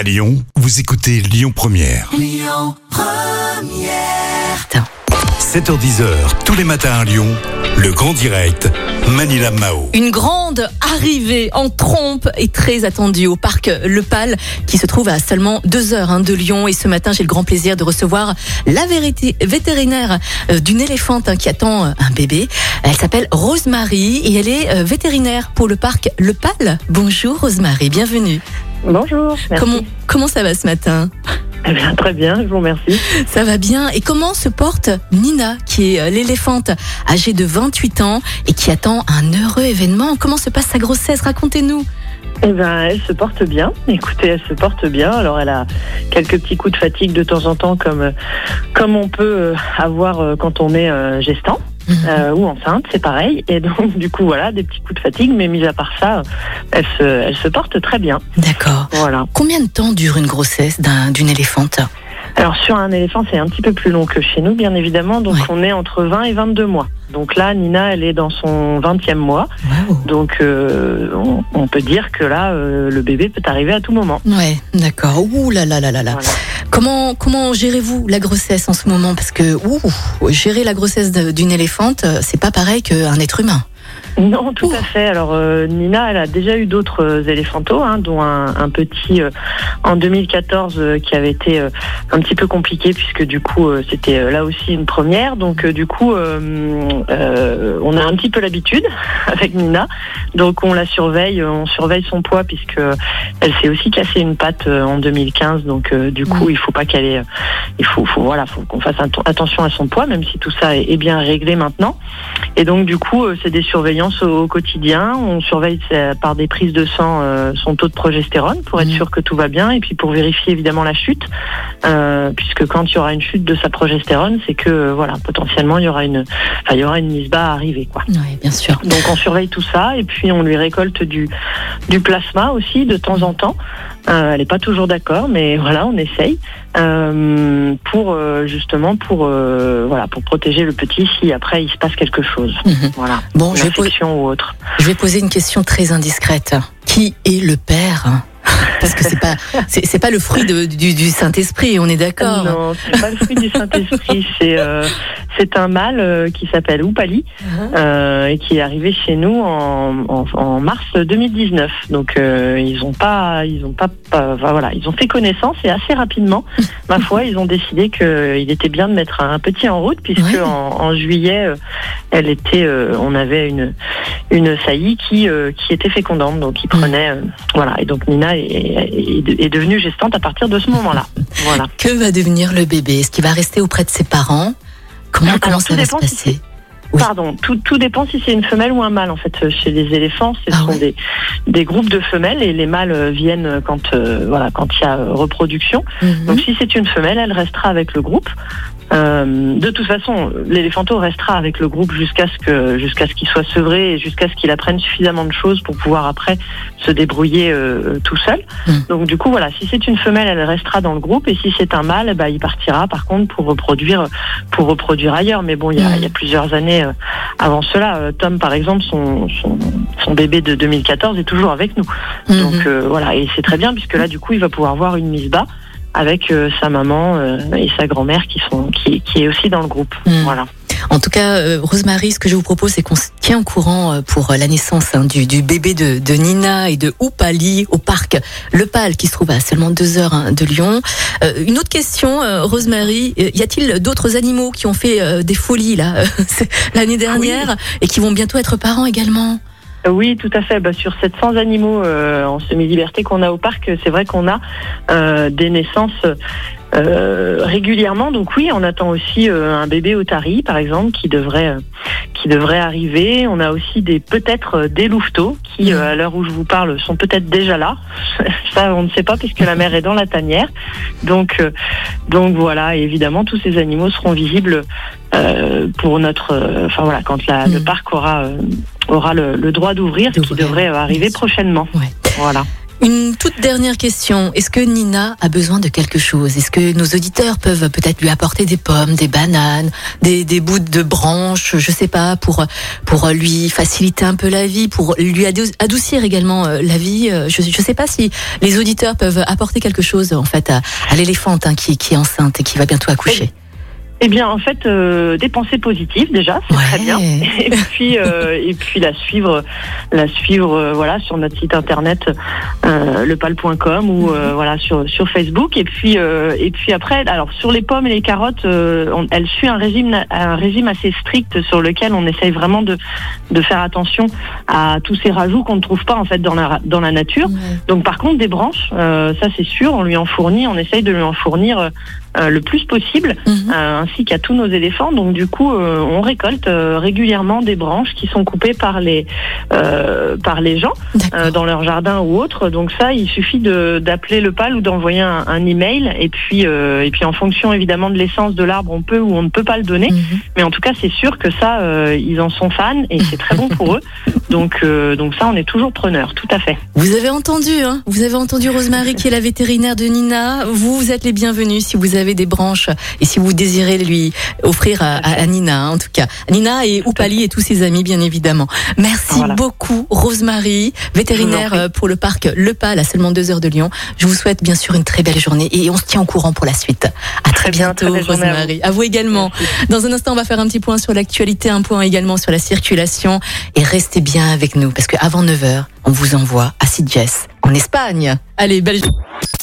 À Lyon, vous écoutez Lyon Première. 7h10h, tous les matins à Lyon, le grand direct, Manila Mao. Une grande arrivée en trompe est très attendue au parc Le Pal qui se trouve à seulement deux heures hein, de Lyon. Et ce matin, j'ai le grand plaisir de recevoir la vérité- vétérinaire euh, d'une éléphante hein, qui attend euh, un bébé. Elle s'appelle Rosemary et elle est euh, vétérinaire pour le parc Le Pal. Bonjour Rosemary, bienvenue. Bonjour. Merci. Comment, comment ça va ce matin Eh bien, très bien, je vous remercie. Ça va bien. Et comment se porte Nina, qui est euh, l'éléphante âgée de 28 ans et qui attend un heureux événement? Comment se passe sa grossesse? Racontez-nous. Eh ben, elle se porte bien. Écoutez, elle se porte bien. Alors, elle a quelques petits coups de fatigue de temps en temps, comme comme on peut euh, avoir euh, quand on est gestant euh, ou enceinte, c'est pareil. Et donc, du coup, voilà, des petits coups de fatigue. Mais mis à part ça, elle se elle se porte très bien. D'accord. Voilà. Combien de temps dure une grossesse d'un- d'une éléphante? Alors, sur un éléphant, c'est un petit peu plus long que chez nous, bien évidemment. Donc, Ouais. on est entre 20 et 22 mois. Donc là, Nina, elle est dans son 20e mois. Donc, euh, on, on peut dire que là, euh, le bébé peut arriver à tout moment. Ouais, d'accord. Ouh là là là là là. Voilà. Comment comment gérez-vous la grossesse en ce moment? Parce que ouh, gérer la grossesse d'une éléphante, euh, c'est pas pareil qu'un être humain. Non, tout Ouh. à fait. Alors euh, Nina, elle a déjà eu d'autres euh, éléphantos, hein, dont un, un petit euh, en 2014 euh, qui avait été un petit peu compliqué puisque du coup c'était là aussi une première. Donc du coup, on a un petit peu l'habitude avec Nina. Donc on la surveille, on surveille son poids puisque elle s'est aussi cassé une patte en 2015. Donc du coup, il faut pas qu'elle ait, il faut, faut voilà, faut qu'on fasse atten- attention à son poids, même si tout ça est, est bien réglé maintenant. Et donc du coup, c'est des surveillances au, au quotidien. On surveille euh, par des prises de sang euh, son taux de progestérone pour être Mhm. sûr que tout va bien et puis pour vérifier évidemment la chute, euh, puisque quand il y aura une chute de sa progestérone, c'est que voilà potentiellement il y aura une, enfin, il y aura une mise bas à arriver quoi. Oui, bien sûr. Donc on surveille tout ça et puis on lui récolte du, du plasma aussi de temps en temps. Euh, elle n'est pas toujours d'accord, mais voilà, on essaye euh, pour euh, justement pour voilà pour protéger le petit si après il se passe quelque chose. Mhm. Voilà, Bon, je vais, poser, ou autre. je vais poser une question très indiscrète. Qui est le père Parce que c'est pas c'est c'est pas le fruit de- du, du Saint Esprit, on est d'accord. Non, c'est pas le fruit du Saint-Esprit, c'est euh, c'est un mâle euh, qui s'appelle Oupali Mhm. euh, et qui est arrivé chez nous en, en, en mars 2019. Donc euh, ils ont pas, ils ont pas, pas- enfin, voilà, ils ont fait connaissance et assez rapidement, ma foi, ils ont décidé qu'il était bien de mettre un petit en route puisque Ouais. en, en juillet, elle était, on avait une une saillie qui qui était fécondante, donc il prenait, voilà, et donc Nina est, est, est devenue gestante à partir de ce moment-là. Voilà. Que va devenir le bébé? Est-ce qu'il va rester auprès de ses parents? Comment, Alors, comment tout ça va se passer? Oui. Pardon, tout, tout dépend si c'est une femelle ou un mâle en fait. euh, Chez les éléphants, ce Ah sont ouais. des, des groupes de femelles et les mâles euh, viennent quand euh, voilà quand il y a reproduction. Mhm. Donc si c'est une femelle, elle restera avec le groupe. Euh, de toute façon, l'éléphanto restera avec le groupe jusqu'à ce que jusqu'à ce qu'il soit sevré et jusqu'à ce qu'il apprenne suffisamment de choses pour pouvoir après se débrouiller euh, tout seul. Mm. Donc du coup voilà, si c'est une femelle, elle restera dans le groupe et si c'est un mâle, bah, il partira par contre pour reproduire pour reproduire ailleurs. Mais bon, il y a, il y a plusieurs années euh, avant cela. Euh, Tom par exemple, son, son son bébé de 2014 est toujours avec nous. Mhm. Donc euh, voilà, et c'est très bien puisque là du coup il va pouvoir voir une mise bas avec euh, sa maman euh, et sa grand-mère qui sont qui, qui est aussi dans le groupe. Mm. Voilà. En tout cas, euh, Rosemary, ce que je vous propose, c'est qu'on se tient au courant euh, pour euh, la naissance hein, du, du bébé de, de Nina et de Oupali au parc Le Pal, qui se trouve à seulement deux heures hein, de Lyon. Une autre question, Rosemary, y a-t-il d'autres animaux qui ont fait des folies là l'année dernière et qui vont bientôt être parents également? Oui, tout à fait. Bah, sur 700 animaux euh, en semi-liberté qu'on a au parc, c'est vrai qu'on a euh, des naissances euh, régulièrement. Donc oui, on attend aussi euh, un bébé otari, par exemple, qui devrait euh, qui devrait arriver. On a aussi des peut-être euh, des louveteaux qui, euh, à l'heure où je vous parle, sont peut-être déjà là. Ça, on ne sait pas puisque la mère est dans la tanière. Donc euh, donc voilà. Et évidemment, tous ces animaux seront visibles euh, pour notre. Enfin voilà, quand la, le Mhm. parc aura aura le, le droit d'ouvrir, ce qui devrait arriver prochainement. Ouais. Voilà. Une toute dernière question. Est-ce que Nina a besoin de quelque chose? Est-ce que nos auditeurs peuvent peut-être lui apporter des pommes, des bananes, des, des bouts de branches, je sais pas, pour pour lui faciliter un peu la vie, pour lui adoucir également euh, la vie? Euh, Je ne sais pas si les auditeurs peuvent apporter quelque chose en fait à, à l'éléphante hein, qui, qui est enceinte et qui va bientôt accoucher. Eh bien, en fait, euh, des pensées positives déjà, c'est très bien. Et puis, euh, et puis la suivre, la suivre, euh, voilà, sur notre site internet euh, lepal.com ou euh, mhm. voilà sur sur Facebook. Et puis, et puis après, alors sur les pommes et les carottes, elle suit un régime un régime assez strict sur lequel on essaye vraiment de de faire attention à tous ces rajouts qu'on ne trouve pas en fait dans la dans la nature. Donc, par contre, des branches, ça c'est sûr, on lui en fournit, on essaye de lui en fournir le plus possible. Mhm ainsi qu'à tous nos éléphants. Donc du coup, euh, on récolte euh, régulièrement des branches qui sont coupées par les euh, par les gens dans leur jardin ou autre. Donc ça, il suffit d'appeler le pal ou d'envoyer un, un, email. Et puis et puis en fonction évidemment de l'essence de l'arbre, on peut ou on ne peut pas le donner. Mhm. Mais en tout cas, c'est sûr que ça, ils en sont fans et c'est très bon pour eux. Donc donc ça, on est toujours preneur, tout à fait. Vous avez entendu, hein Vous avez entendu Rosemary qui est la vétérinaire de Nina. Vous, vous êtes les bienvenus si vous avez des branches et si vous désirez lui offrir à, Nina, hein, en tout cas. Nina et Oupali et tous ses amis, bien évidemment. Merci beaucoup, Rosemary, vétérinaire euh, pour le parc Le Pal à seulement deux heures de Lyon. Je vous souhaite bien sûr une très belle journée et on se tient au courant pour la suite. À très, bientôt, Rosemary. À vous, également. Dans un instant, on va faire un petit point sur l'actualité, un point également sur la circulation et restez bien avec nous parce qu'avant 9h, on vous envoie à Sitges en Espagne. Allez, belle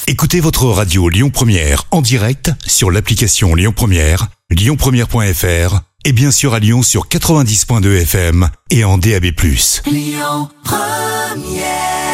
Écoutez votre radio Lyon Première en direct sur l'application Lyon Première, lyonpremière.fr et bien sûr à Lyon sur 90.2 FM et en DAB+. Lyon Première